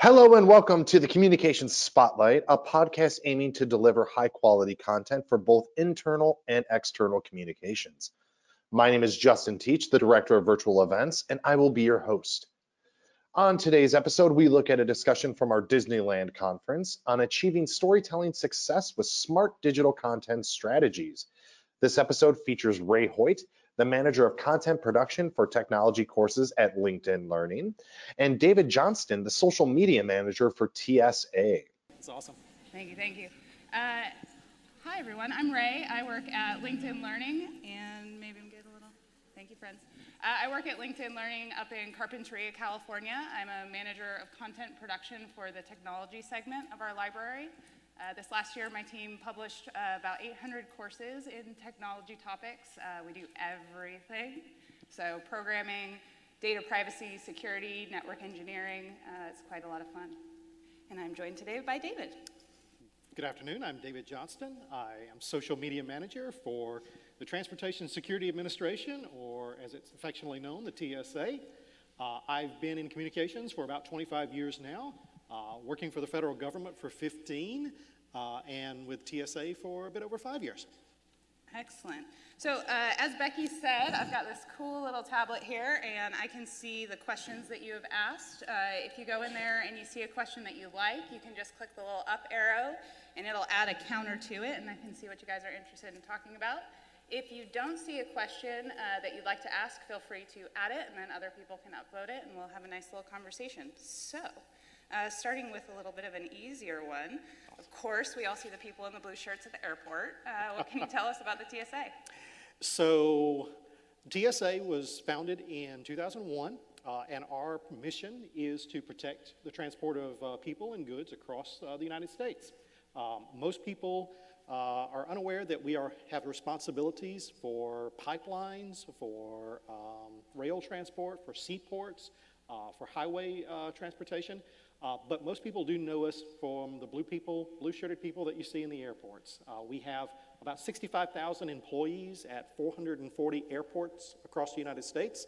Hello and welcome to the Communications Spotlight, a podcast aiming to deliver high quality content for both internal and external communications. My name is Justin Teach, the Director of Virtual Events, and I will be your host. On today's episode, we look at a discussion from our Disneyland conference on achieving storytelling success with smart digital content strategies. This episode features Rae Hoyt, the manager of content production for technology courses at LinkedIn Learning, and David Johnston, the social media manager for TSA. That's awesome. Thank you, thank you. Uh, hi, everyone. I'm Rae. I work at LinkedIn Learning, and maybe I'm getting a little. Thank you, friends. Uh, I work at LinkedIn Learning up in Carpinteria, California. I'm a manager of content production for the technology segment of our library. Uh, this last year, my team published uh, about 800 courses in technology topics. Uh, we do everything. So programming, data privacy, security, network engineering. Uh, it's quite a lot of fun. And I'm joined today by David. Good afternoon. I'm David Johnston. I am social media manager for the Transportation Security Administration, or as it's affectionately known, the TSA. Uh, I've been in communications for about 25 years now, uh, working for the federal government for 15, uh, and with TSA for a bit over five years. Excellent. So uh, as Becky said, I've got this cool little tablet here, and I can see the questions that you have asked. Uh, if you go in there and you see a question that you like, you can just click the little up arrow, and it'll add a counter to it, and I can see what you guys are interested in talking about. If you don't see a question uh, that you'd like to ask, feel free to add it, and then other people can upvote it, and we'll have a nice little conversation. So, uh, starting with a little bit of an easier one, of course, we all see the people in the blue shirts at the airport. Uh, what can you tell us about the TSA? So, TSA was founded in 2001, uh, and our mission is to protect the transport of uh, people and goods across uh, the United States. Um, most people uh, are unaware that we are, have responsibilities for pipelines, for um, rail transport, for seaports, uh, for highway transportation. Uh, but most people do know us from the blue people, blue shirted people that you see in the airports. Uh, we have about 65,000 employees at 440 airports across the United States.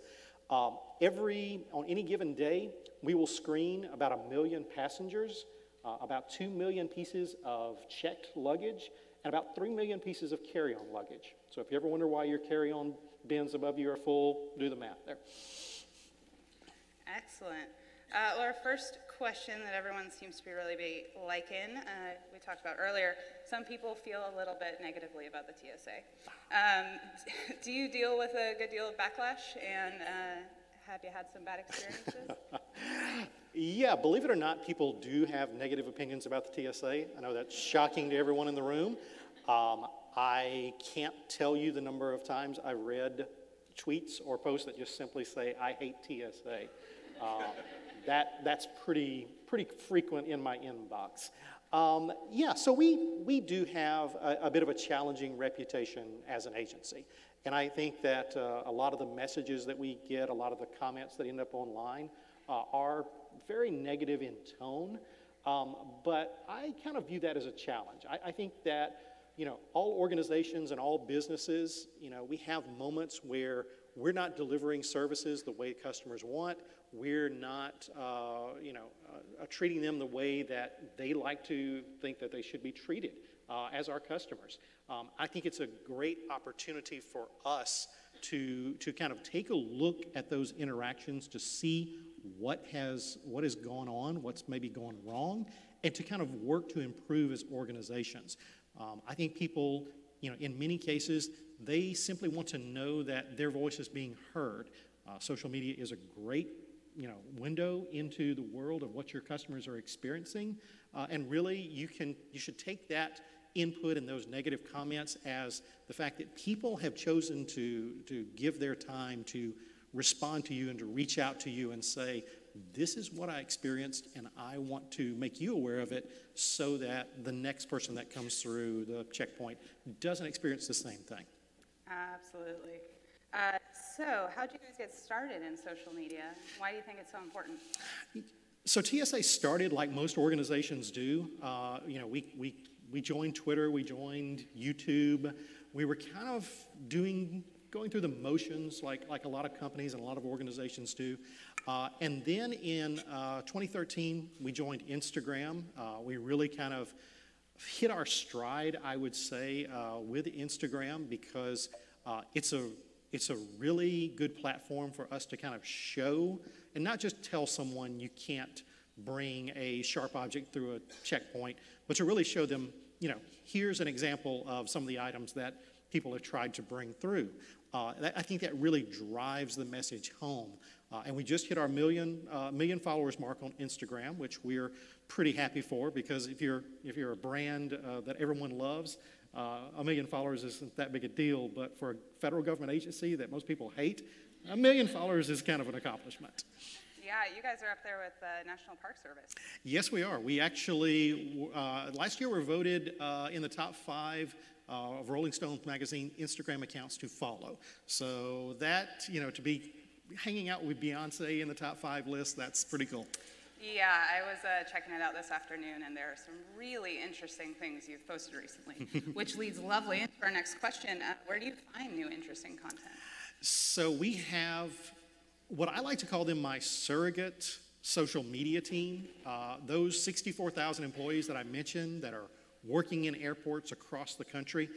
Um, every, on any given day, we will screen about a million passengers, uh, about 2 million pieces of checked luggage, and about 3 million pieces of carry on luggage. So if you ever wonder why your carry on bins above you are full, do the math there. Excellent. Uh, well, our first question that everyone seems to be really be liking, uh, we talked about earlier, some people feel a little bit negatively about the TSA. Um, do you deal with a good deal of backlash and uh, have you had some bad experiences? yeah, believe it or not, people do have negative opinions about the TSA. I know that's shocking to everyone in the room. Um, I can't tell you the number of times I've read tweets or posts that just simply say, I hate TSA. Uh, that, that's pretty, pretty frequent in my inbox. Um, yeah, so we, we do have a, a, bit of a challenging reputation as an agency. And I think that uh, a lot of the messages that we get, a lot of the comments that end up online, uh, are very negative in tone. Um, but I kind of view that as a challenge. I, I think that, you know, all organizations and all businesses, you know, we have moments where we're not delivering services the way customers want. We're not, uh, you know, uh, treating them the way that they like to think that they should be treated uh, as our customers. Um, I think it's a great opportunity for us to, to kind of take a look at those interactions to see what has, what has gone on, what's maybe gone wrong, and to kind of work to improve as organizations. Um, I think people, you know, in many cases, they simply want to know that their voice is being heard. Uh, social media is a great you know, window into the world of what your customers are experiencing. Uh, and really, you, can, you should take that input and those negative comments as the fact that people have chosen to, to give their time to respond to you and to reach out to you and say, This is what I experienced, and I want to make you aware of it so that the next person that comes through the checkpoint doesn't experience the same thing. Absolutely. Uh, so, how did you guys get started in social media? Why do you think it's so important? So, TSA started like most organizations do. Uh, you know, we, we, we joined Twitter, we joined YouTube. We were kind of doing going through the motions like, like a lot of companies and a lot of organizations do. Uh, and then in uh, 2013, we joined Instagram. Uh, we really kind of hit our stride, I would say, uh, with Instagram because uh, it's a it's a really good platform for us to kind of show and not just tell someone you can't bring a sharp object through a checkpoint, but to really show them, you know, here's an example of some of the items that people have tried to bring through. Uh, that, I think that really drives the message home. Uh, and we just hit our million, uh, million followers mark on Instagram, which we're pretty happy for because if you're, if you're a brand uh, that everyone loves, uh, a million followers isn't that big a deal. But for a federal government agency that most people hate, a million followers is kind of an accomplishment. Yeah, you guys are up there with the National Park Service. Yes, we are. We actually, uh, last year we were voted uh, in the top five uh, of Rolling Stone magazine Instagram accounts to follow. So that, you know, to be hanging out with Beyonce in the top five list, that's pretty cool. Yeah, I was uh, checking it out this afternoon, and there are some really interesting things you've posted recently, which leads lovely into our next question. Uh, where do you find new interesting content? So we have what I like to call them my surrogate social media team. Uh, those 64,000 employees that I mentioned that are working in airports across the country,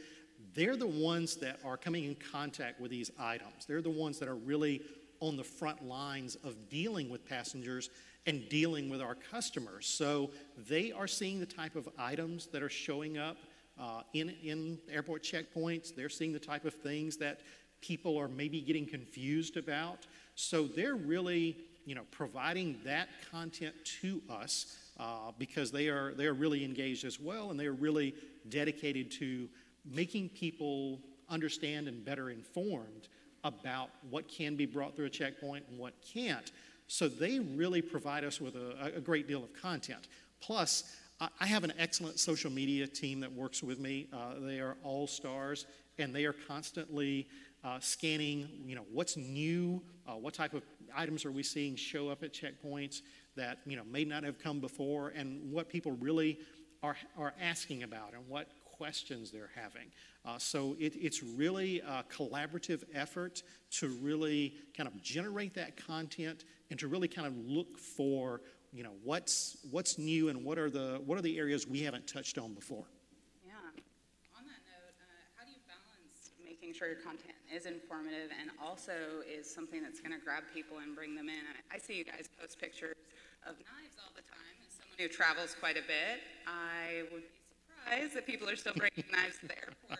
they're the ones that are coming in contact with these items. They're the ones that are really on the front lines of dealing with passengers and dealing with our customers. So they are seeing the type of items that are showing up uh, in, in airport checkpoints. They're seeing the type of things that people are maybe getting confused about. So they're really, you know, providing that content to us uh, because they are they are really engaged as well, and they are really dedicated to making people understand and better informed about what can be brought through a checkpoint and what can't. So they really provide us with a, a great deal of content. Plus, I have an excellent social media team that works with me. Uh, they are all stars, and they are constantly uh, scanning, you know, what's new, uh, what type of items are we seeing show up at checkpoints that, you know, may not have come before, and what people really are, are asking about and what questions they're having. Uh, so it, it's really a collaborative effort to really kind of generate that content and to really kind of look for, you know, what's, what's new and what are, the, what are the areas we haven't touched on before. Yeah. On that note, uh, how do you balance making sure your content is informative and also is something that's going to grab people and bring them in. I see you guys post pictures of knives all the time. As someone who travels quite a bit, I would be that people are still bringing knives to the airport. But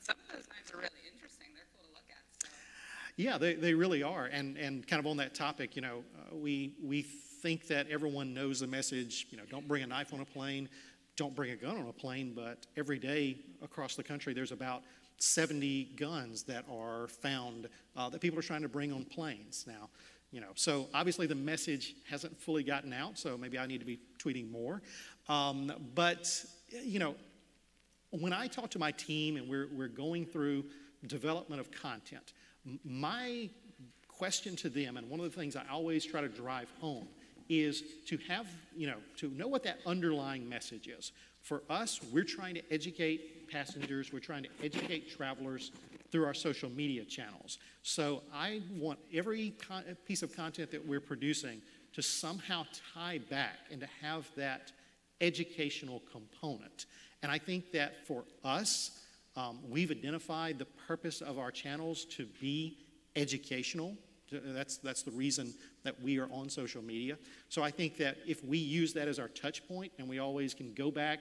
some of those knives are really interesting. They're cool to look at. So. Yeah, they, they really are. And, and kind of on that topic, you know, uh, we, we think that everyone knows the message, you know, don't bring a knife on a plane, don't bring a gun on a plane, but every day across the country there's about 70 guns that are found uh, that people are trying to bring on planes now. You know, so obviously the message hasn't fully gotten out, so maybe I need to be tweeting more. Um, but you know, when I talk to my team and we're, we're going through development of content, my question to them, and one of the things I always try to drive home, is to have, you know, to know what that underlying message is. For us, we're trying to educate passengers, we're trying to educate travelers through our social media channels. So I want every piece of content that we're producing to somehow tie back and to have that educational component. And I think that for us, um, we've identified the purpose of our channels to be educational. That's, that's the reason that we are on social media. So I think that if we use that as our touch point and we always can go back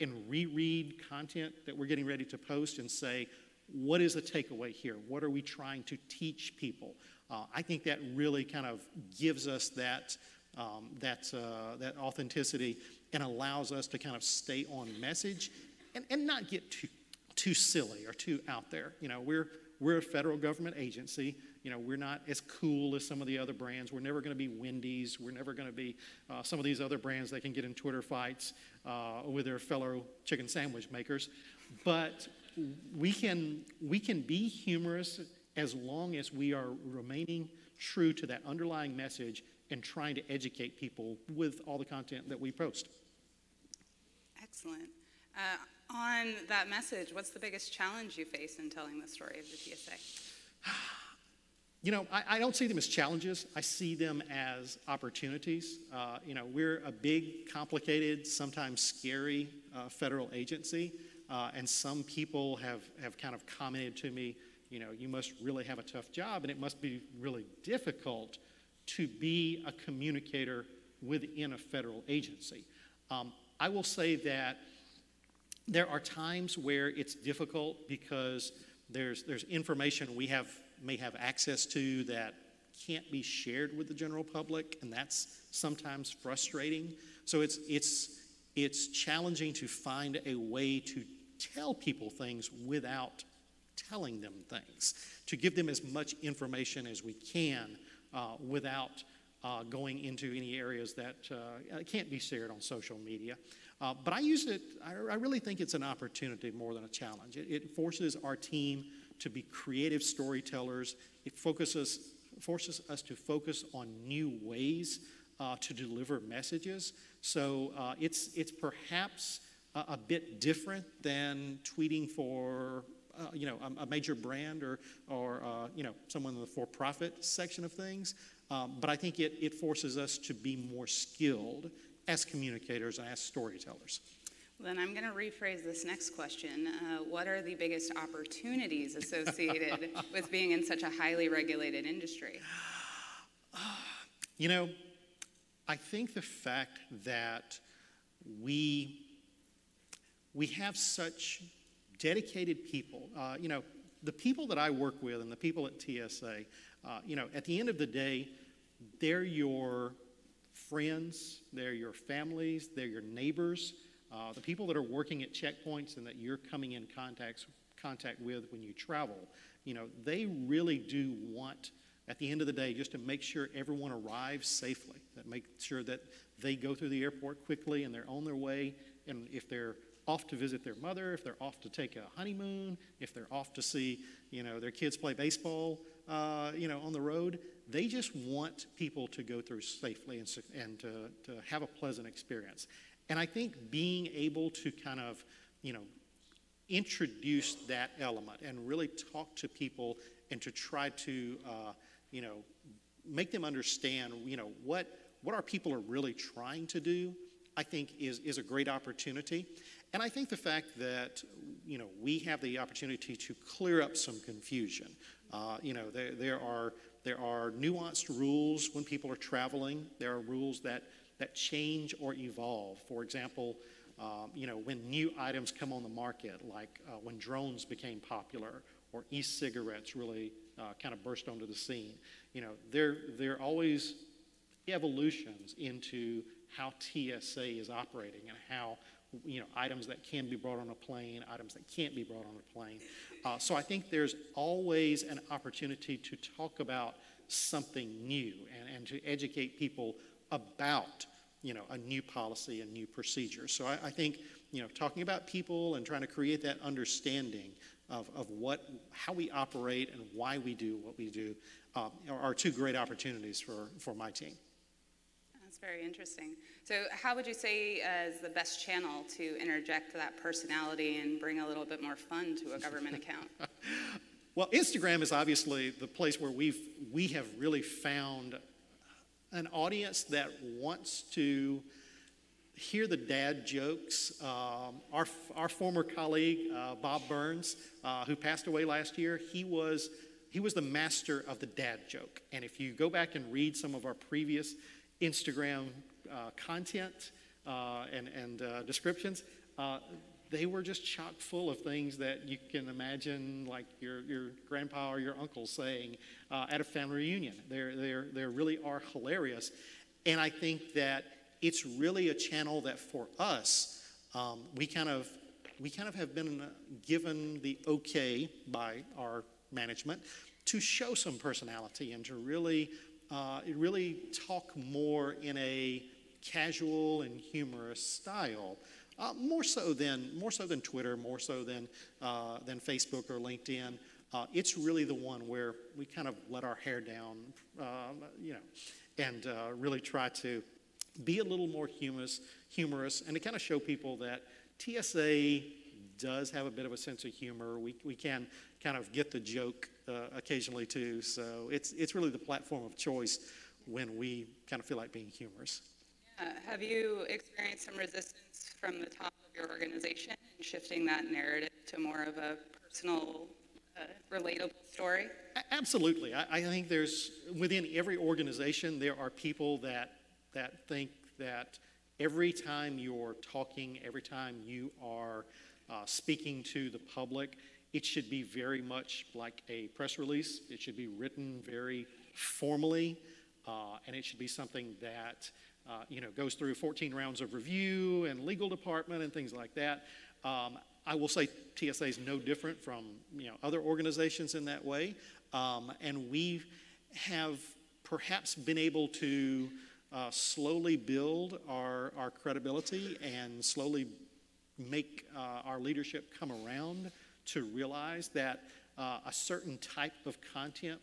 and reread content that we're getting ready to post and say, what is the takeaway here? What are we trying to teach people? Uh, I think that really kind of gives us that, um, that, uh, that authenticity and allows us to kind of stay on message and, and not get too, too silly or too out there. You know, we're, we're a federal government agency. You know, we're not as cool as some of the other brands. We're never going to be Wendy's. We're never going to be uh, some of these other brands that can get in Twitter fights uh, with their fellow chicken sandwich makers. But we can, we can be humorous as long as we are remaining true to that underlying message and trying to educate people with all the content that we post. Excellent. Uh, on that message, what's the biggest challenge you face in telling the story of the TSA? You know, I, I, don't see them as challenges. I see them as opportunities. Uh, you know, we're a big, complicated, sometimes scary uh, federal agency, uh, and some people have, have kind of commented to me, you know, you must really have a tough job, and it must be really difficult to be a communicator within a federal agency. Um, I will say that there are times where it's difficult because there's, there's information we have may have access to that can't be shared with the general public, and that's sometimes frustrating. So it's, it's, it's challenging to find a way to tell people things without telling them things, to give them as much information as we can without uh, going into any areas that uh, can't be shared on social media. Uh, but I use it, I, I, really think it's an opportunity more than a challenge. It, it forces our team to be creative storytellers. It focuses, forces us to focus on new ways uh, to deliver messages. So uh, it's, it's perhaps a, a, bit different than tweeting for uh, you know, a, a, major brand or, or uh, you know, someone in the for-profit section of things. Um, but I think it, it forces us to be more skilled as communicators and as storytellers. Then I'm going to rephrase this next question. Uh, what are the biggest opportunities associated with being in such a highly regulated industry? You know, I think the fact that we we have such dedicated people. Uh, you know, the people that I work with and the people at TSA. Uh, you know, at the end of the day, they're your friends, they're your families, they're your neighbors. Uh, the people that are working at checkpoints and that you're coming in contact, contact with when you travel, you know, they really do want, at the end of the day, just to make sure everyone arrives safely, that make sure that they go through the airport quickly and they're on their way. And if they're off to visit their mother, if they're off to take a honeymoon, if they're off to see, you know, their kids play baseball, uh, you know, on the road, they just want people to go through safely and, and to, to have a pleasant experience. And I think being able to kind of, you know, introduce that element and really talk to people and to try to, uh, you know, make them understand, you know, what, what our people are really trying to do, I think is, is a great opportunity. And I think the fact that, you know, we have the opportunity to clear up some confusion. Uh, you know, there, there, are, there are nuanced rules when people are traveling. There are rules that that change or evolve. For example, um, you know, when new items come on the market, like uh, when drones became popular or e-cigarettes really uh, kind of burst onto the scene, you know, there, there are always evolutions into how TSA is operating and how you know, items that can be brought on a plane, items that can't be brought on a plane. Uh, so I think there's always an opportunity to talk about something new and, and to educate people about you know, a new policy and new procedure. So I, I, think, you know, talking about people and trying to create that understanding of, of what, how we operate and why we do what we do uh, are, two great opportunities for, for my team. That's very interesting. So how would you say is the best channel to interject that personality and bring a little bit more fun to a government account? well, Instagram is obviously the place where we've, we have really found an audience that wants to hear the dad jokes. Um, our, our former colleague, uh, Bob Burns, uh, who passed away last year, he was, he was the master of the dad joke. And if you go back and read some of our previous Instagram uh, content uh, and, and uh, descriptions, uh, they were just chock full of things that you can imagine, like your, your grandpa or your uncle saying uh, at a family reunion. They're, they're, they really are hilarious. And I think that it's really a channel that for us, um, we kind of we kind of have been given the okay by our management to show some personality and to really uh, really talk more in a casual and humorous style. Uh, more so than more so than Twitter, more so than uh, than Facebook or LinkedIn. Uh, it's really the one where we kind of let our hair down, um, you know, and uh, really try to be a little more humorous, humorous, and to kind of show people that TSA does have a bit of a sense of humor. We we can kind of get the joke occasionally too. So it's, it's really the platform of choice when we kind of feel like being humorous. Uh, have you experienced some resistance from the top of your organization in shifting that narrative to more of a personal, uh, relatable story? Absolutely. I, I think there's, within every organization, there are people that, that think that every time you're talking, every time you are uh, speaking to the public, it should be very much like a press release. It should be written very formally, uh, and it should be something that uh, you know goes through 14 rounds of review and legal department and things like that. Um, I will say TSA is no different from you know other organizations in that way, um, and we have perhaps been able to uh, slowly build our, our credibility and slowly make uh, our leadership come around to realize that uh, a certain type of content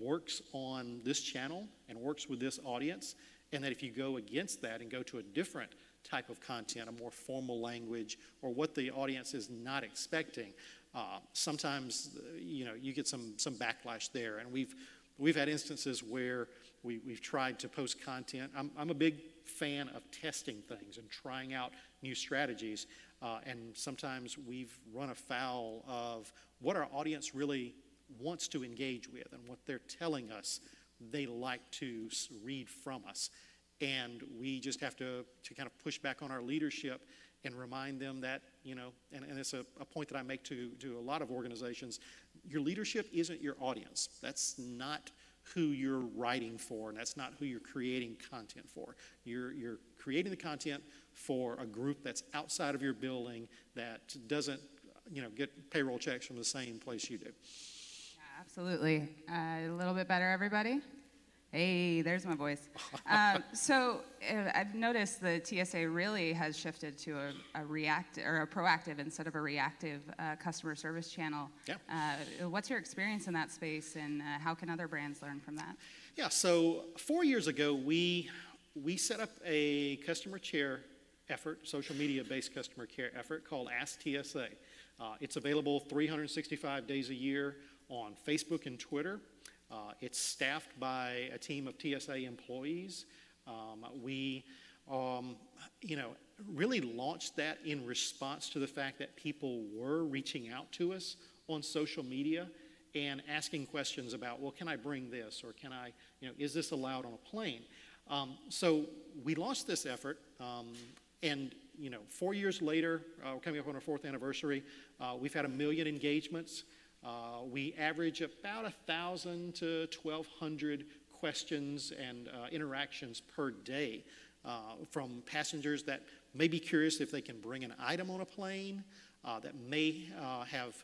works on this channel and works with this audience, and that if you go against that and go to a different type of content, a more formal language, or what the audience is not expecting, uh, sometimes uh, you know you get some some backlash there, and we've we've had instances where we, we've tried to post content. I'm, I'm a big fan of testing things and trying out new strategies. Uh, and sometimes we've run afoul of what our audience really wants to engage with and what they're telling us they like to read from us. And we just have to, to kind of push back on our leadership and remind them that, you know, and, and it's a, a point that I make to, to a lot of organizations your leadership isn't your audience. That's not who you're writing for, and that's not who you're creating content for. You're, you're creating the content for a group that's outside of your building that doesn't, you know, get payroll checks from the same place you do. Yeah, absolutely. Uh, a little bit better, everybody? Hey, there's my voice. Um, so uh, I've noticed the TSA really has shifted to a, a react or a proactive instead of a reactive uh, customer service channel. Yeah. Uh, what's your experience in that space, and uh, how can other brands learn from that? Yeah, so four years ago, we, we set up a customer care effort, social media based customer care effort called Ask TSA. Uh, it's available 365 days a year on Facebook and Twitter. Uh, it's staffed by a team of TSA employees. Um, we, um, you know, really launched that in response to the fact that people were reaching out to us on social media and asking questions about, well, can I bring this or can I, you know, is this allowed on a plane? Um, so we launched this effort, um, and you know, four years later, uh, we're coming up on our fourth anniversary. Uh, we've had a million engagements. Uh, we average about thousand to twelve hundred questions and uh, interactions per day uh, from passengers that may be curious if they can bring an item on a plane, uh, that may uh, have,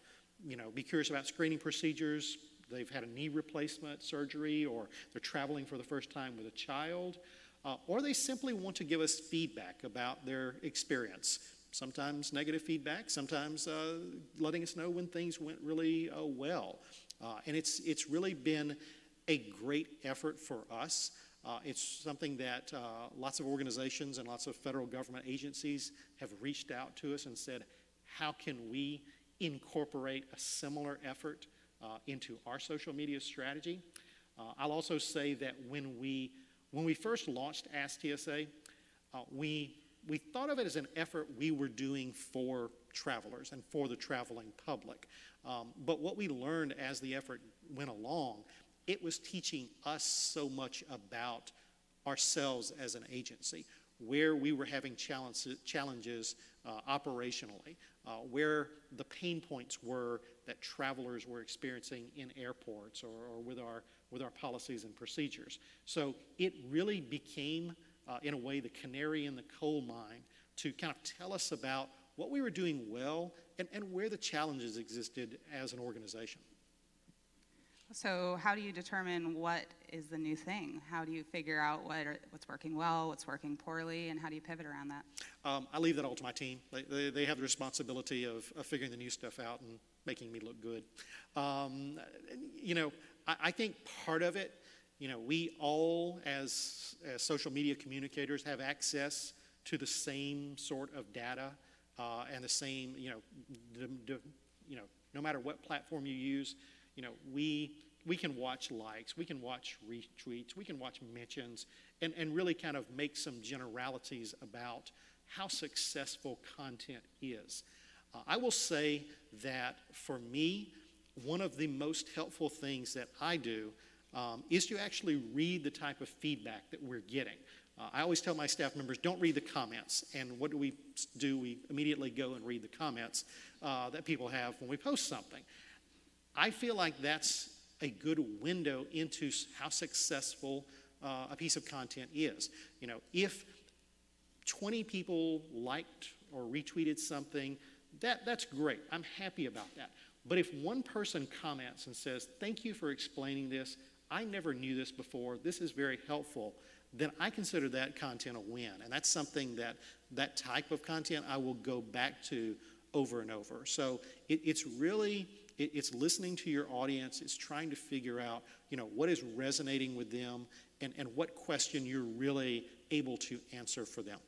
you know, be curious about screening procedures. They've had a knee replacement surgery, or they're traveling for the first time with a child, uh, or they simply want to give us feedback about their experience. Sometimes negative feedback, sometimes uh, letting us know when things went really uh, well. Uh, and it's, it's really been a great effort for us. Uh, it's something that uh, lots of organizations and lots of federal government agencies have reached out to us and said, how can we incorporate a similar effort uh, into our social media strategy? I'll also say that when we, when we first launched Ask TSA, we, we thought of it as an effort we were doing for travelers and for the traveling public. Um, but what we learned as the effort went along, it was teaching us so much about ourselves as an agency, where we were having challenges, challenges uh, operationally, uh, where the pain points were that travelers were experiencing in airports or, or with, our, with our policies and procedures. So it really became, uh, in a way, the canary in the coal mine to kind of tell us about what we were doing well and, and where the challenges existed as an organization. So, how do you determine what is the new thing? How do you figure out what are, what's working well, what's working poorly, and how do you pivot around that? Um, I leave that all to my team. They, they, they have the responsibility of, of, figuring the new stuff out and making me look good. Um, you know, I, I, think part of it, you know, we all as, as social media communicators have access to the same sort of data uh, and the same, you know, d- d- you know, no matter what platform you use, you know, we, we can watch likes, we can watch retweets, we can watch mentions, and, and really kind of make some generalities about how successful content is. Uh, I will say that for me, one of the most helpful things that I do um, is to actually read the type of feedback that we're getting. Uh, I always tell my staff members, don't read the comments. And what do we do? We immediately go and read the comments uh, that people have when we post something. I feel like that's a good window into how successful uh, a piece of content is. You know, if 20 people liked or retweeted something, that, that's great. I'm happy about that. But if one person comments and says, Thank you for explaining this, I never knew this before, this is very helpful, then I consider that content a win. And that's something that that type of content I will go back to over and over. So it, it's really it, it's listening to your audience. It's trying to figure out you know what is resonating with them and, and what question you're really able to answer for them.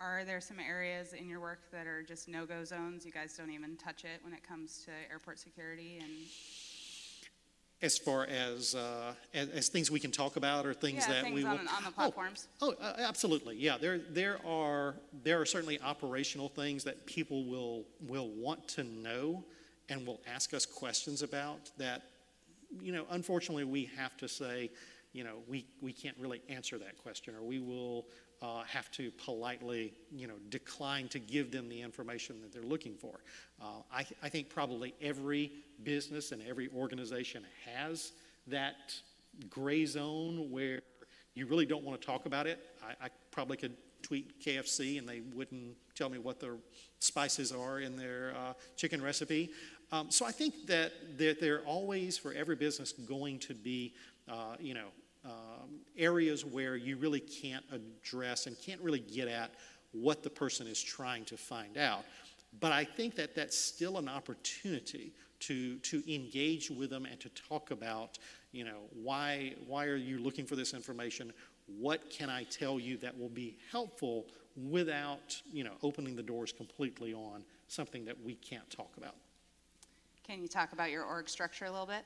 Are there some areas in your work that are just no-go zones? You guys don't even touch it when it comes to airport security and as far as, uh, as, as things we can talk about or things yeah, that things we will on, on the platforms. Oh, oh uh, absolutely. Yeah, there there are there are certainly operational things that people will will want to know and will ask us questions about that you know, unfortunately we have to say, you know, we, we can't really answer that question or we will uh, have to politely, you know, decline to give them the information that they're looking for. Uh, I, I think probably every business and every organization has that gray zone where you really don't want to talk about it. I, I probably could tweet KFC and they wouldn't tell me what the spices are in their uh, chicken recipe. Um, so I think that are always, for every business, going to be, uh, you know, um, areas where you really can't address and can't really get at what the person is trying to find out. But I think that that's still an opportunity to, to engage with them and to talk about, you know, why, why are you looking for this information? What can I tell you that will be helpful without, you know, opening the doors completely on something that we can't talk about? Can you talk about your org structure a little bit?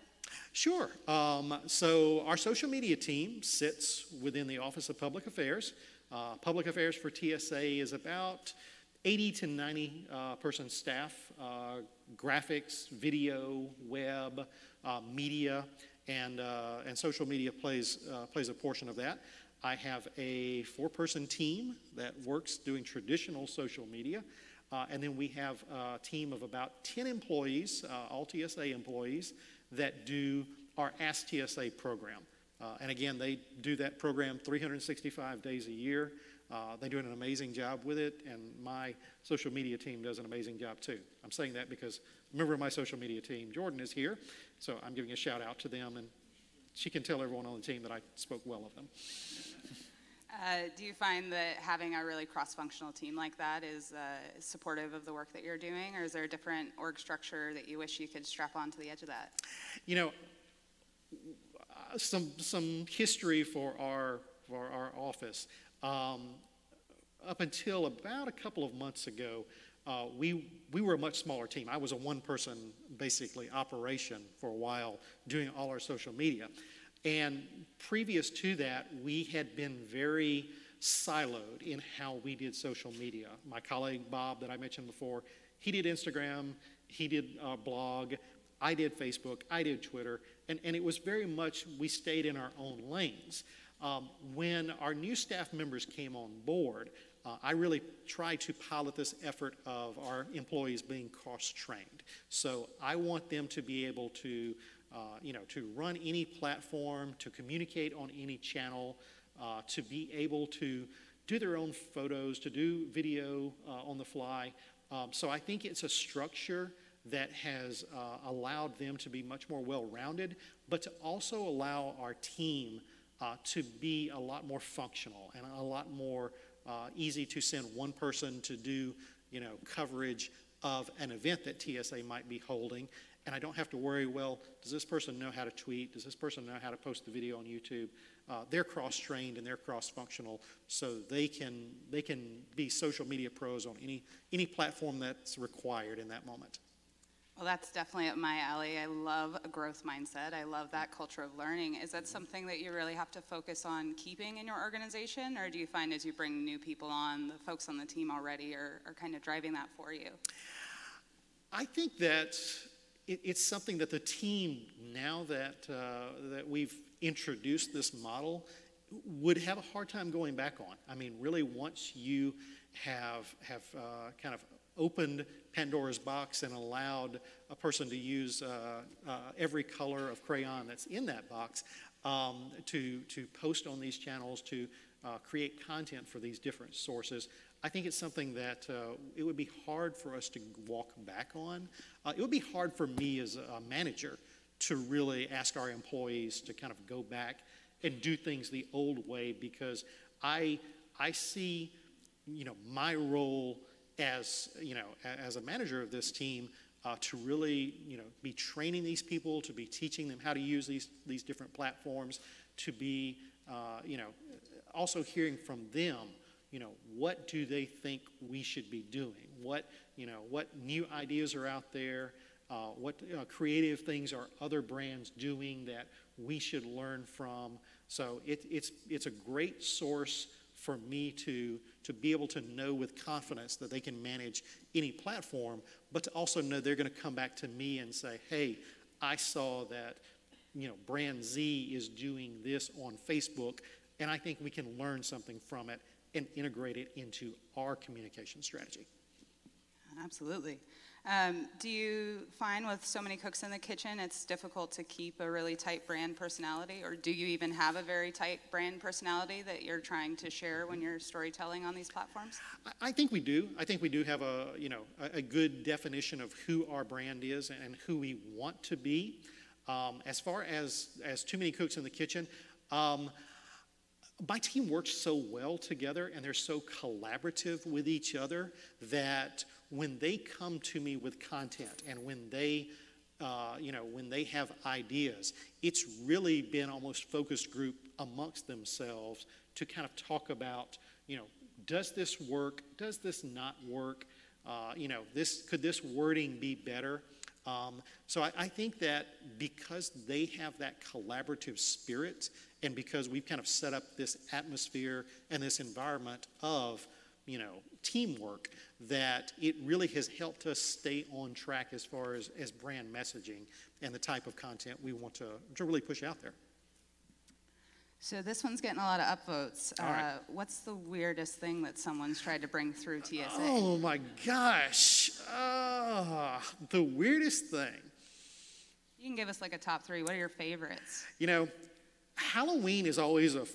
Sure. Um, so, our social media team sits within the Office of Public Affairs. Uh, Public Affairs for TSA is about 80 to 90 uh, person staff, uh, graphics, video, web, uh, media, and, uh, and social media plays, uh, plays a portion of that. I have a four person team that works doing traditional social media. And then we have a team of about 10 employees, all TSA employees, that do our Ask TSA program. Uh, and again, they do that program 365 days a year. Uh, they do an amazing job with it, and my social media team does an amazing job too. I'm saying that because a member of my social media team, Jordan, is here, so I'm giving a shout out to them, and she can tell everyone on the team that I spoke well of them. Uh, do you find that having a really cross-functional team like that is uh, supportive of the work that you're doing, or is there a different org structure that you wish you could strap onto the edge of that? You know, uh, some some history for our for our office. Um, up until about a couple of months ago, uh, we we were a much smaller team. I was a one-person basically operation for a while, doing all our social media. And previous to that, we had been very siloed in how we did social media. My colleague Bob, that I mentioned before, he did Instagram, he did uh, blog, I did Facebook, I did Twitter, and, and it was very much we stayed in our own lanes. Um, when our new staff members came on board, uh, I really tried to pilot this effort of our employees being cross trained. So I want them to be able to uh, you know, to run any platform, to communicate on any channel, uh, to be able to do their own photos, to do video uh, on the fly. Um, so I think it's a structure that has uh, allowed them to be much more well-rounded, but to also allow our team uh, to be a lot more functional and a lot more easy to send one person to do, you know, coverage of an event that TSA might be holding and I don't have to worry, well, does this person know how to tweet? Does this person know how to post the video on YouTube? Uh, they're cross-trained and they're cross-functional, so they can, they can be social media pros on any, any platform that's required in that moment. Well, that's definitely up my alley. I love a growth mindset. I love that culture of learning. Is that something that you really have to focus on keeping in your organization, or do you find as you bring new people on, the folks on the team already are, are kind of driving that for you? I think that it, it's something that the team, now that, uh, that we've introduced this model, would have a hard time going back on. I mean, really, once you have, have uh, kind of opened Pandora's box and allowed a person to use uh, uh, every color of crayon that's in that box um, to, to post on these channels, to uh, create content for these different sources. I think it's something that uh, it would be hard for us to walk back on. Uh, it would be hard for me as a manager to really ask our employees to kind of go back and do things the old way because I, I see, you know, my role as you know as a manager of this team uh, to really you know be training these people to be teaching them how to use these these different platforms to be uh, you know also hearing from them you know what do they think we should be doing? What you know what new ideas are out there? Uh, what uh, creative things are other brands doing that we should learn from? So it, it's it's a great source for me to, to be able to know with confidence that they can manage any platform, but to also know they're going to come back to me and say, hey, I saw that you know brand Z is doing this on Facebook, and I think we can learn something from it and integrate it into our communication strategy. Absolutely. Um, do you find with so many cooks in the kitchen, it's difficult to keep a really tight brand personality, or do you even have a very tight brand personality that you're trying to share when you're storytelling on these platforms? I think we do. I think we do have a you know a, a good definition of who our brand is and who we want to be. Um, as far as as too many cooks in the kitchen. Um, my team works so well together and they're so collaborative with each other that when they come to me with content and when they uh, you know when they have ideas it's really been almost focus group amongst themselves to kind of talk about you know does this work? Does this not work? Uh, you know this could this wording be better um, so I, I, think that because they have that collaborative spirit and because we've kind of set up this atmosphere and this environment of you know teamwork that it really has helped us stay on track as far as, as brand messaging and the type of content we want to, to really push out there. So this one's getting a lot of upvotes. Uh, right. What's the weirdest thing that someone's tried to bring through TSA? Oh my gosh. Uh, the weirdest thing. You can give us like a top three. What are your favorites? You know, Halloween is always a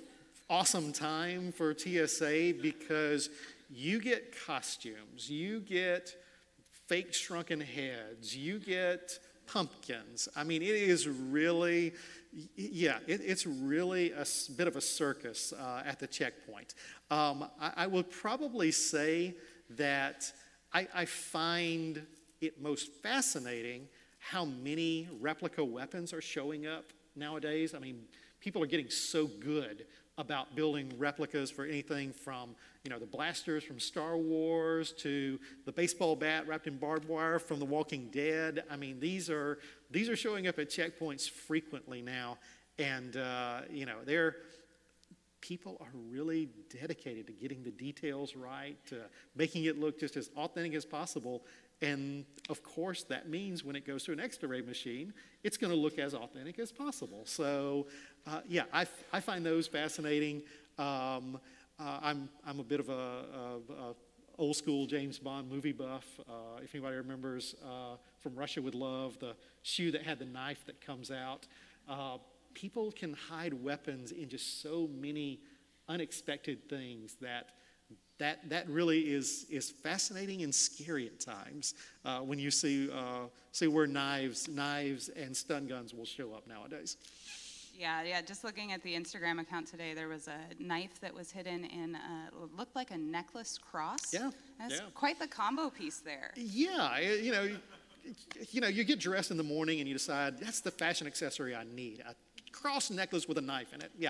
awesome time for TSA because you get costumes, you get fake shrunken heads, you get pumpkins. I mean, it is really, yeah, it, it's really a bit of a circus uh, at the checkpoint. Um, I, I would probably say that I, I find it most fascinating how many replica weapons are showing up nowadays. I mean, people are getting so good about building replicas for anything from you know the blasters from Star Wars to the baseball bat wrapped in barbed wire from The Walking Dead. I mean these are these are showing up at checkpoints frequently now, and uh, you know they're people are really dedicated to getting the details right, to making it look just as authentic as possible. And of course, that means when it goes to an X-ray machine, it's going to look as authentic as possible. So uh, yeah, I, I find those fascinating. Um, uh, I'm, I'm a bit of a, a, a, old school James Bond movie buff. Uh, if anybody remembers uh, from Russia with Love, the shoe that had the knife that comes out. Uh, people can hide weapons in just so many unexpected things that that, that really is, is fascinating and scary at times uh, when you see, uh, see where knives, knives and stun guns will show up nowadays. Yeah, yeah. Just looking at the Instagram account today, there was a knife that was hidden in a, looked like a necklace cross. Yeah, that's yeah. quite the combo piece there. Yeah, you know, you know, you get dressed in the morning and you decide that's the fashion accessory I need. A cross necklace with a knife in it. Yeah.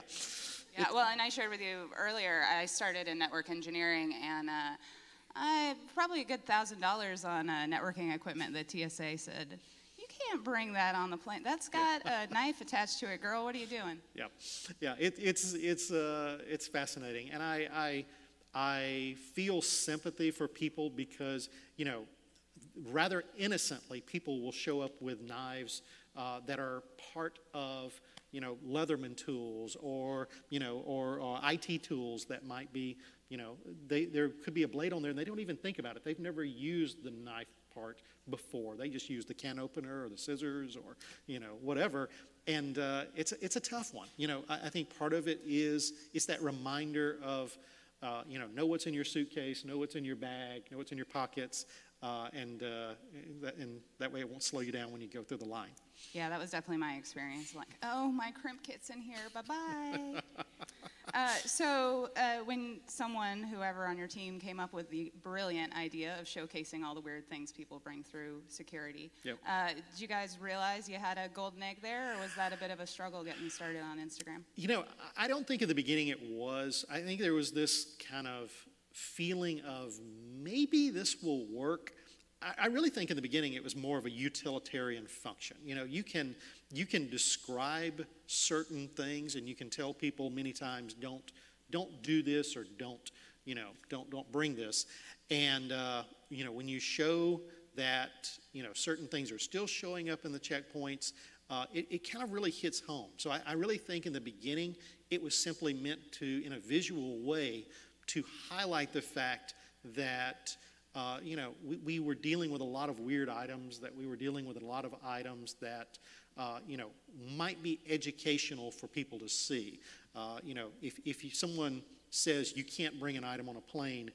Yeah. Well, and I shared with you earlier. I started in network engineering and. Uh, I probably a good thousand dollars on uh, networking equipment that TSA said, you can't bring that on the plane. That's got a knife attached to it, girl. What are you doing? Yeah, yeah. It, it's it's uh, it's fascinating, and I, I I feel sympathy for people because you know, rather innocently, people will show up with knives uh, that are part of you know Leatherman tools or you know or, or IT tools that might be you know they, there could be a blade on there and they don't even think about it. They've never used the knife part before. They just use the can opener or the scissors or you know whatever. And uh, it's it's a tough one. You know I, I think part of it is it's that reminder of uh, you know, know what's in your suitcase, know what's in your bag, know what's in your pockets, uh, and, uh, that, and that way it won't slow you down when you go through the line. Yeah, that was definitely my experience. Like, oh, my crimp kit's in here. Bye bye. uh, so, uh, when someone, whoever on your team, came up with the brilliant idea of showcasing all the weird things people bring through security, Yep. uh, did you guys realize you had a golden egg there, or was that a bit of a struggle getting started on Instagram? You know, I I don't think at the beginning it was. I think there was this kind of feeling of maybe this will work. I, really think in the beginning it was more of a utilitarian function. You know, you can you can describe certain things and you can tell people many times don't don't do this or don't you know don't don't bring this. And uh, you know when you show that you know certain things are still showing up in the checkpoints, uh, it, it kind of really hits home. So I, I really think in the beginning it was simply meant to, in a visual way, to highlight the fact that uh, you know we, we were dealing with a lot of weird items, that we were dealing with a lot of items that uh, you know might be educational for people to see. Uh, you know, if if you, someone says you can't bring an item on a plane,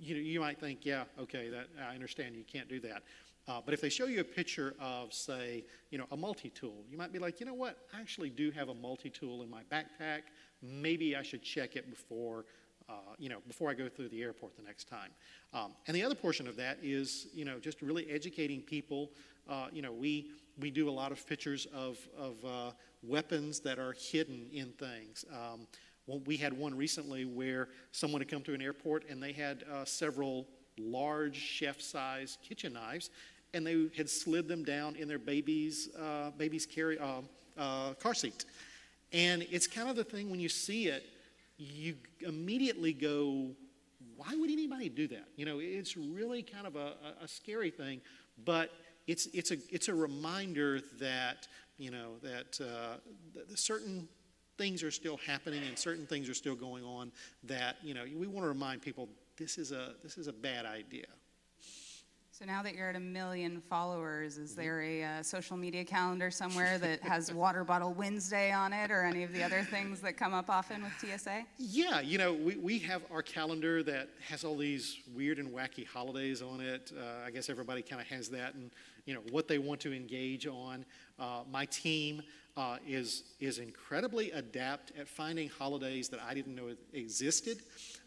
you you might think, yeah, okay, that I understand you can't do that. Uh, but if they show you a picture of, say, you know, a multi-tool, you might be like, you know what? I actually do have a multi-tool in my backpack. Maybe I should check it before, uh, you know, before I go through the airport the next time. Um, and the other portion of that is, you know, just really educating people. Uh, you know, we we do a lot of pictures of of uh, weapons that are hidden in things. Um, well, we had one recently where someone had come to an airport and they had uh, several large chef-sized kitchen knives, and they had slid them down in their baby's uh, baby's carry uh, car seat. And it's kind of the thing when you see it, you immediately go, "Why would anybody do that?" You know, it's really kind of a, a- scary thing, but it's it's a it's a reminder that you know that uh, th- certain things are still happening and certain things are still going on that you know we want to remind people this is a this is a bad idea So now that you're at a million followers, is there a uh, social media calendar somewhere that has Water Bottle Wednesday on it, or any of the other things that come up often with TSA? yeah you know we, we have our calendar that has all these weird and wacky holidays on it. Uh, i guess everybody kind of has that and you know what they want to engage on. Uh, my team uh, is is incredibly adept at finding holidays that i didn't know existed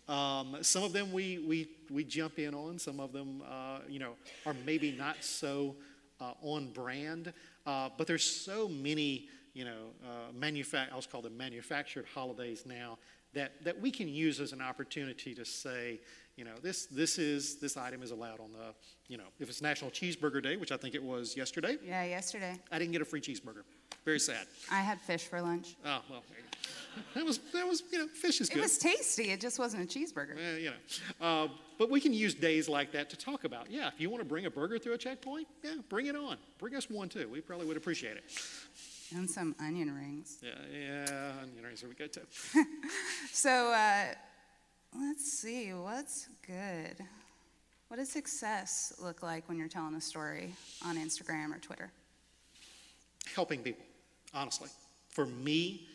um, some of them we, we, we jump in on. Some of them, uh, you know, are maybe not so uh, on brand. Uh, but there's so many, you know, uh, manufa- I'll call them manufactured holidays now that, that we can use as an opportunity to say, you know, this, this is this item is allowed on the, you know, if it's National Cheeseburger Day, which I think it was yesterday, Yeah, yesterday. I didn't get a free cheeseburger. Very sad. I had fish for lunch. Oh well, there you go. that was that was you know, fish is It was tasty, it just wasn't a cheeseburger. Eh, you know, uh, but we can use days like that to talk about. Yeah, if you want to bring a burger through a checkpoint, yeah, bring it on. Bring us one too. We probably would appreciate it. And some onion rings. Yeah, yeah, you know, so we go to. So uh, let's see, what's good? What does success look like when you're telling a story on Instagram or Twitter? helping people, honestly. For me,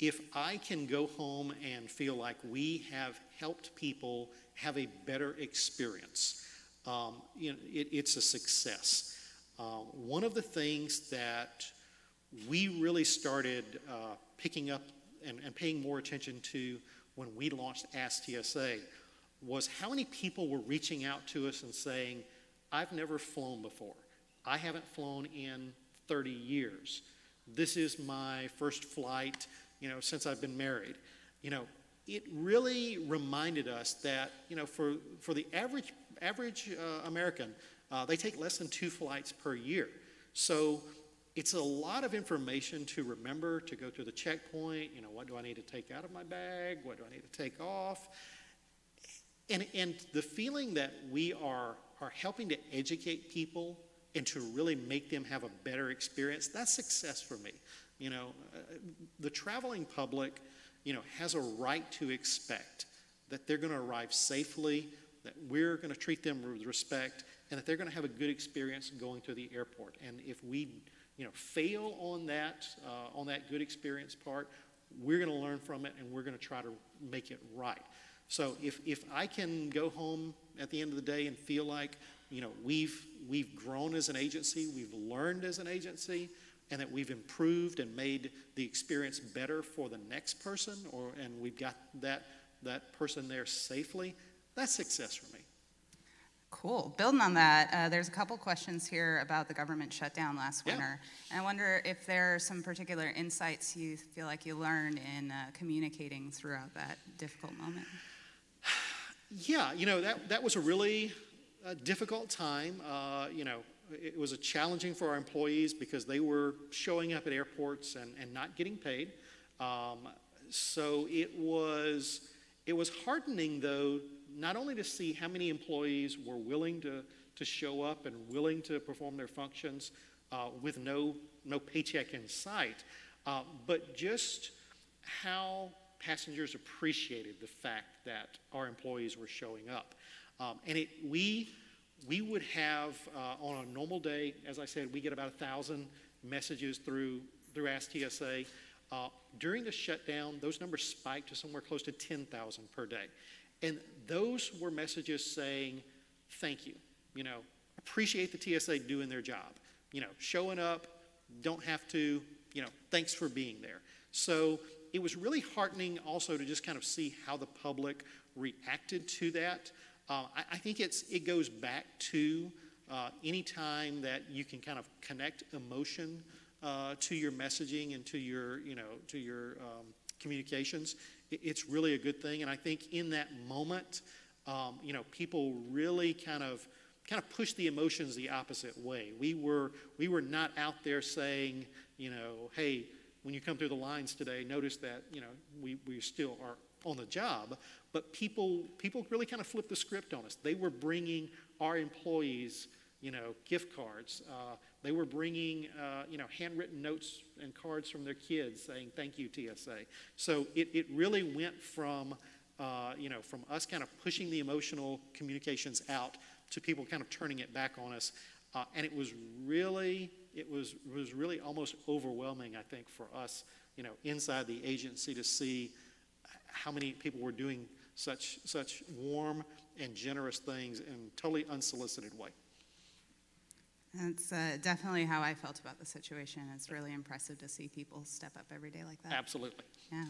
if I can go home and feel like we have helped people have a better experience, um, you know, it, it's a success. Uh, one of the things that we really started uh, picking up and, and paying more attention to when we launched Ask TSA was how many people were reaching out to us and saying, I've never flown before. I haven't flown in 30 years. This is my first flight, you know, since I've been married. You know, it really reminded us that, you know, for, for the average, average uh, American, uh, they take less than two flights per year. So it's a lot of information to remember, to go through the checkpoint. You know, what do I need to take out of my bag? What do I need to take off? And, and the feeling that we are, are helping to educate people and to really make them have a better experience, that's success for me. You know, uh, the traveling public, you know, has a right to expect that they're going to arrive safely, that we're going to treat them with respect, and that they're going to have a good experience going to the airport. And if we, you know, fail on that, uh, on that good experience part, we're going to learn from it and we're going to try to make it right. So if, if I can go home at the end of the day and feel like, you know, we've, we've grown as an agency, we've learned as an agency, and that we've improved and made the experience better for the next person, or, and we've got that, that person there safely, that's success for me. Cool. Building on that, uh, there's a couple questions here about the government shutdown last Yeah. winter. And I wonder if there are some particular insights you feel like you learned in uh, communicating throughout that difficult moment. Yeah, you know, that, that was a really uh, difficult time. Uh, you know, it was a challenging for our employees because they were showing up at airports and, and not getting paid. Um, so it was, it was heartening, though, not only to see how many employees were willing to, to show up and willing to perform their functions uh, with no, no paycheck in sight, uh, but just how passengers appreciated the fact that our employees were showing up. Um, and it, we, we would have, uh, on a normal day, as I said, we get about a thousand messages through, through Ask TSA. Uh, during the shutdown, those numbers spiked to somewhere close to 10,000 per day. And those were messages saying, thank you, you know, appreciate the TSA doing their job, you know, showing up, don't have to, you know, thanks for being there. So it was really heartening also to just kind of see how the public reacted to that. Uh, I, I, think it's, it goes back to uh, any time that you can kind of connect emotion uh, to your messaging and to your, you know, to your um, communications, it, it's really a good thing. And I think in that moment, um, you know, people really kind of kind of push the emotions the opposite way. We were we were not out there saying, you know, hey, when you come through the lines today, notice that you know we, we still are on the job, but people people really kind of flipped the script on us. They were bringing our employees, you know, gift cards. Uh, they were bringing, uh, you know, handwritten notes and cards from their kids saying "Thank you, TSA." So it it really went from, uh, you know, from us kind of pushing the emotional communications out to people kind of turning it back on us, uh, and it was really it was, was really almost overwhelming, I think, for us, you know, inside the agency to see how many people were doing such, such warm and generous things in a totally unsolicited way. That's uh, definitely how I felt about the situation. It's really impressive to see people step up every day like that. Absolutely. Yeah.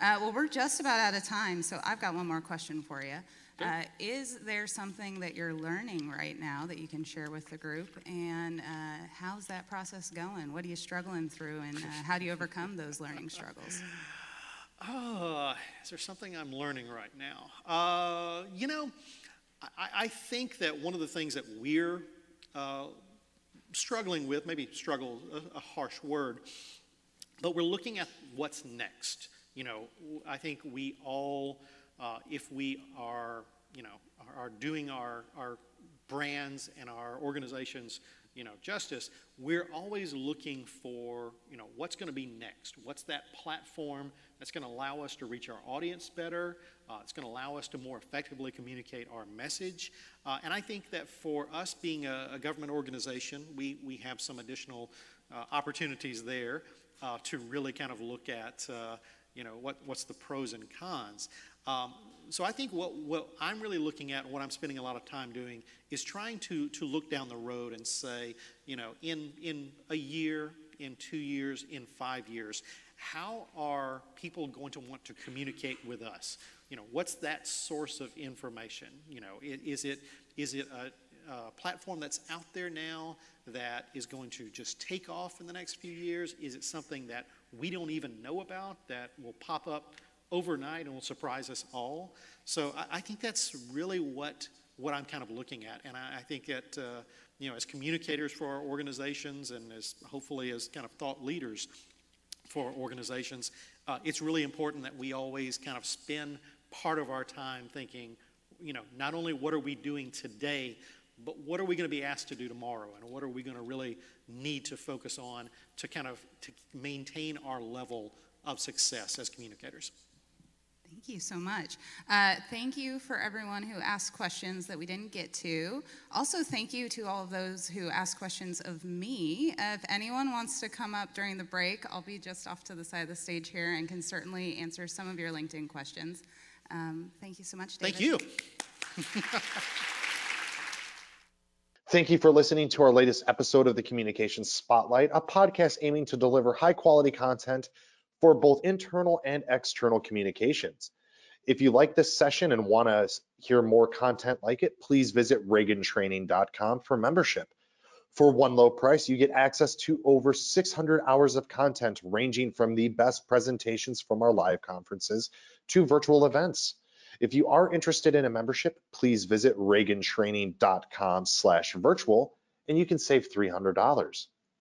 Uh, well, we're just about out of time, so I've got one more question for you. Uh, is there something that you're learning right now that you can share with the group? And uh, how's that process going? What are you struggling through, and uh, how do you overcome those learning struggles? Uh, is there something I'm learning right now? Uh, you know, I, I, think that one of the things that we're uh, struggling with, maybe struggle, a, a harsh word, but we're looking at what's next. You know, I think we all uh, if we are, you know, are, are doing our, our brands and our organizations, you know, justice, we're always looking for, you know, what's going to be next? What's that platform that's going to allow us to reach our audience better? Uh, it's going to allow us to more effectively communicate our message. Uh, and I think that for us being a, a government organization, we, we have some additional uh, opportunities there uh, to really kind of look at, uh, you know, what, what's the pros and cons. Um, so I think what, what I'm really looking at, what I'm spending a lot of time doing, is trying to, to look down the road and say, you know, in, in a year, in two years, in five years, how are people going to want to communicate with us? You know, what's that source of information? You know, is it, is it a, a platform that's out there now that is going to just take off in the next few years? Is it something that we don't even know about that will pop up overnight and will surprise us all. So I, I think that's really what what I'm kind of looking at, and I, I think that uh, you know, as communicators for our organizations and as hopefully as kind of thought leaders for organizations, uh, it's really important that we always kind of spend part of our time thinking, you know, not only what are we doing today, but what are we going to be asked to do tomorrow, and what are we going to really need to focus on to kind of to maintain our level of success as communicators. Thank you so much. Uh, thank you for everyone who asked questions that we didn't get to. Also, thank you to all of those who asked questions of me. If anyone wants to come up during the break, I'll be just off to the side of the stage here and can certainly answer some of your LinkedIn questions. Um, thank you so much, David. Thank you. Thank you for listening to our latest episode of the Communications Spotlight, a podcast aiming to deliver high quality content for both internal and external communications. If you like this session and want to hear more content like it, please visit ragantraining.com for membership. For one low price, you get access to over 600 hours of content ranging from the best presentations from our live conferences to virtual events. If you are interested in a membership, please visit ragantraining.com slash virtual and you can save $300.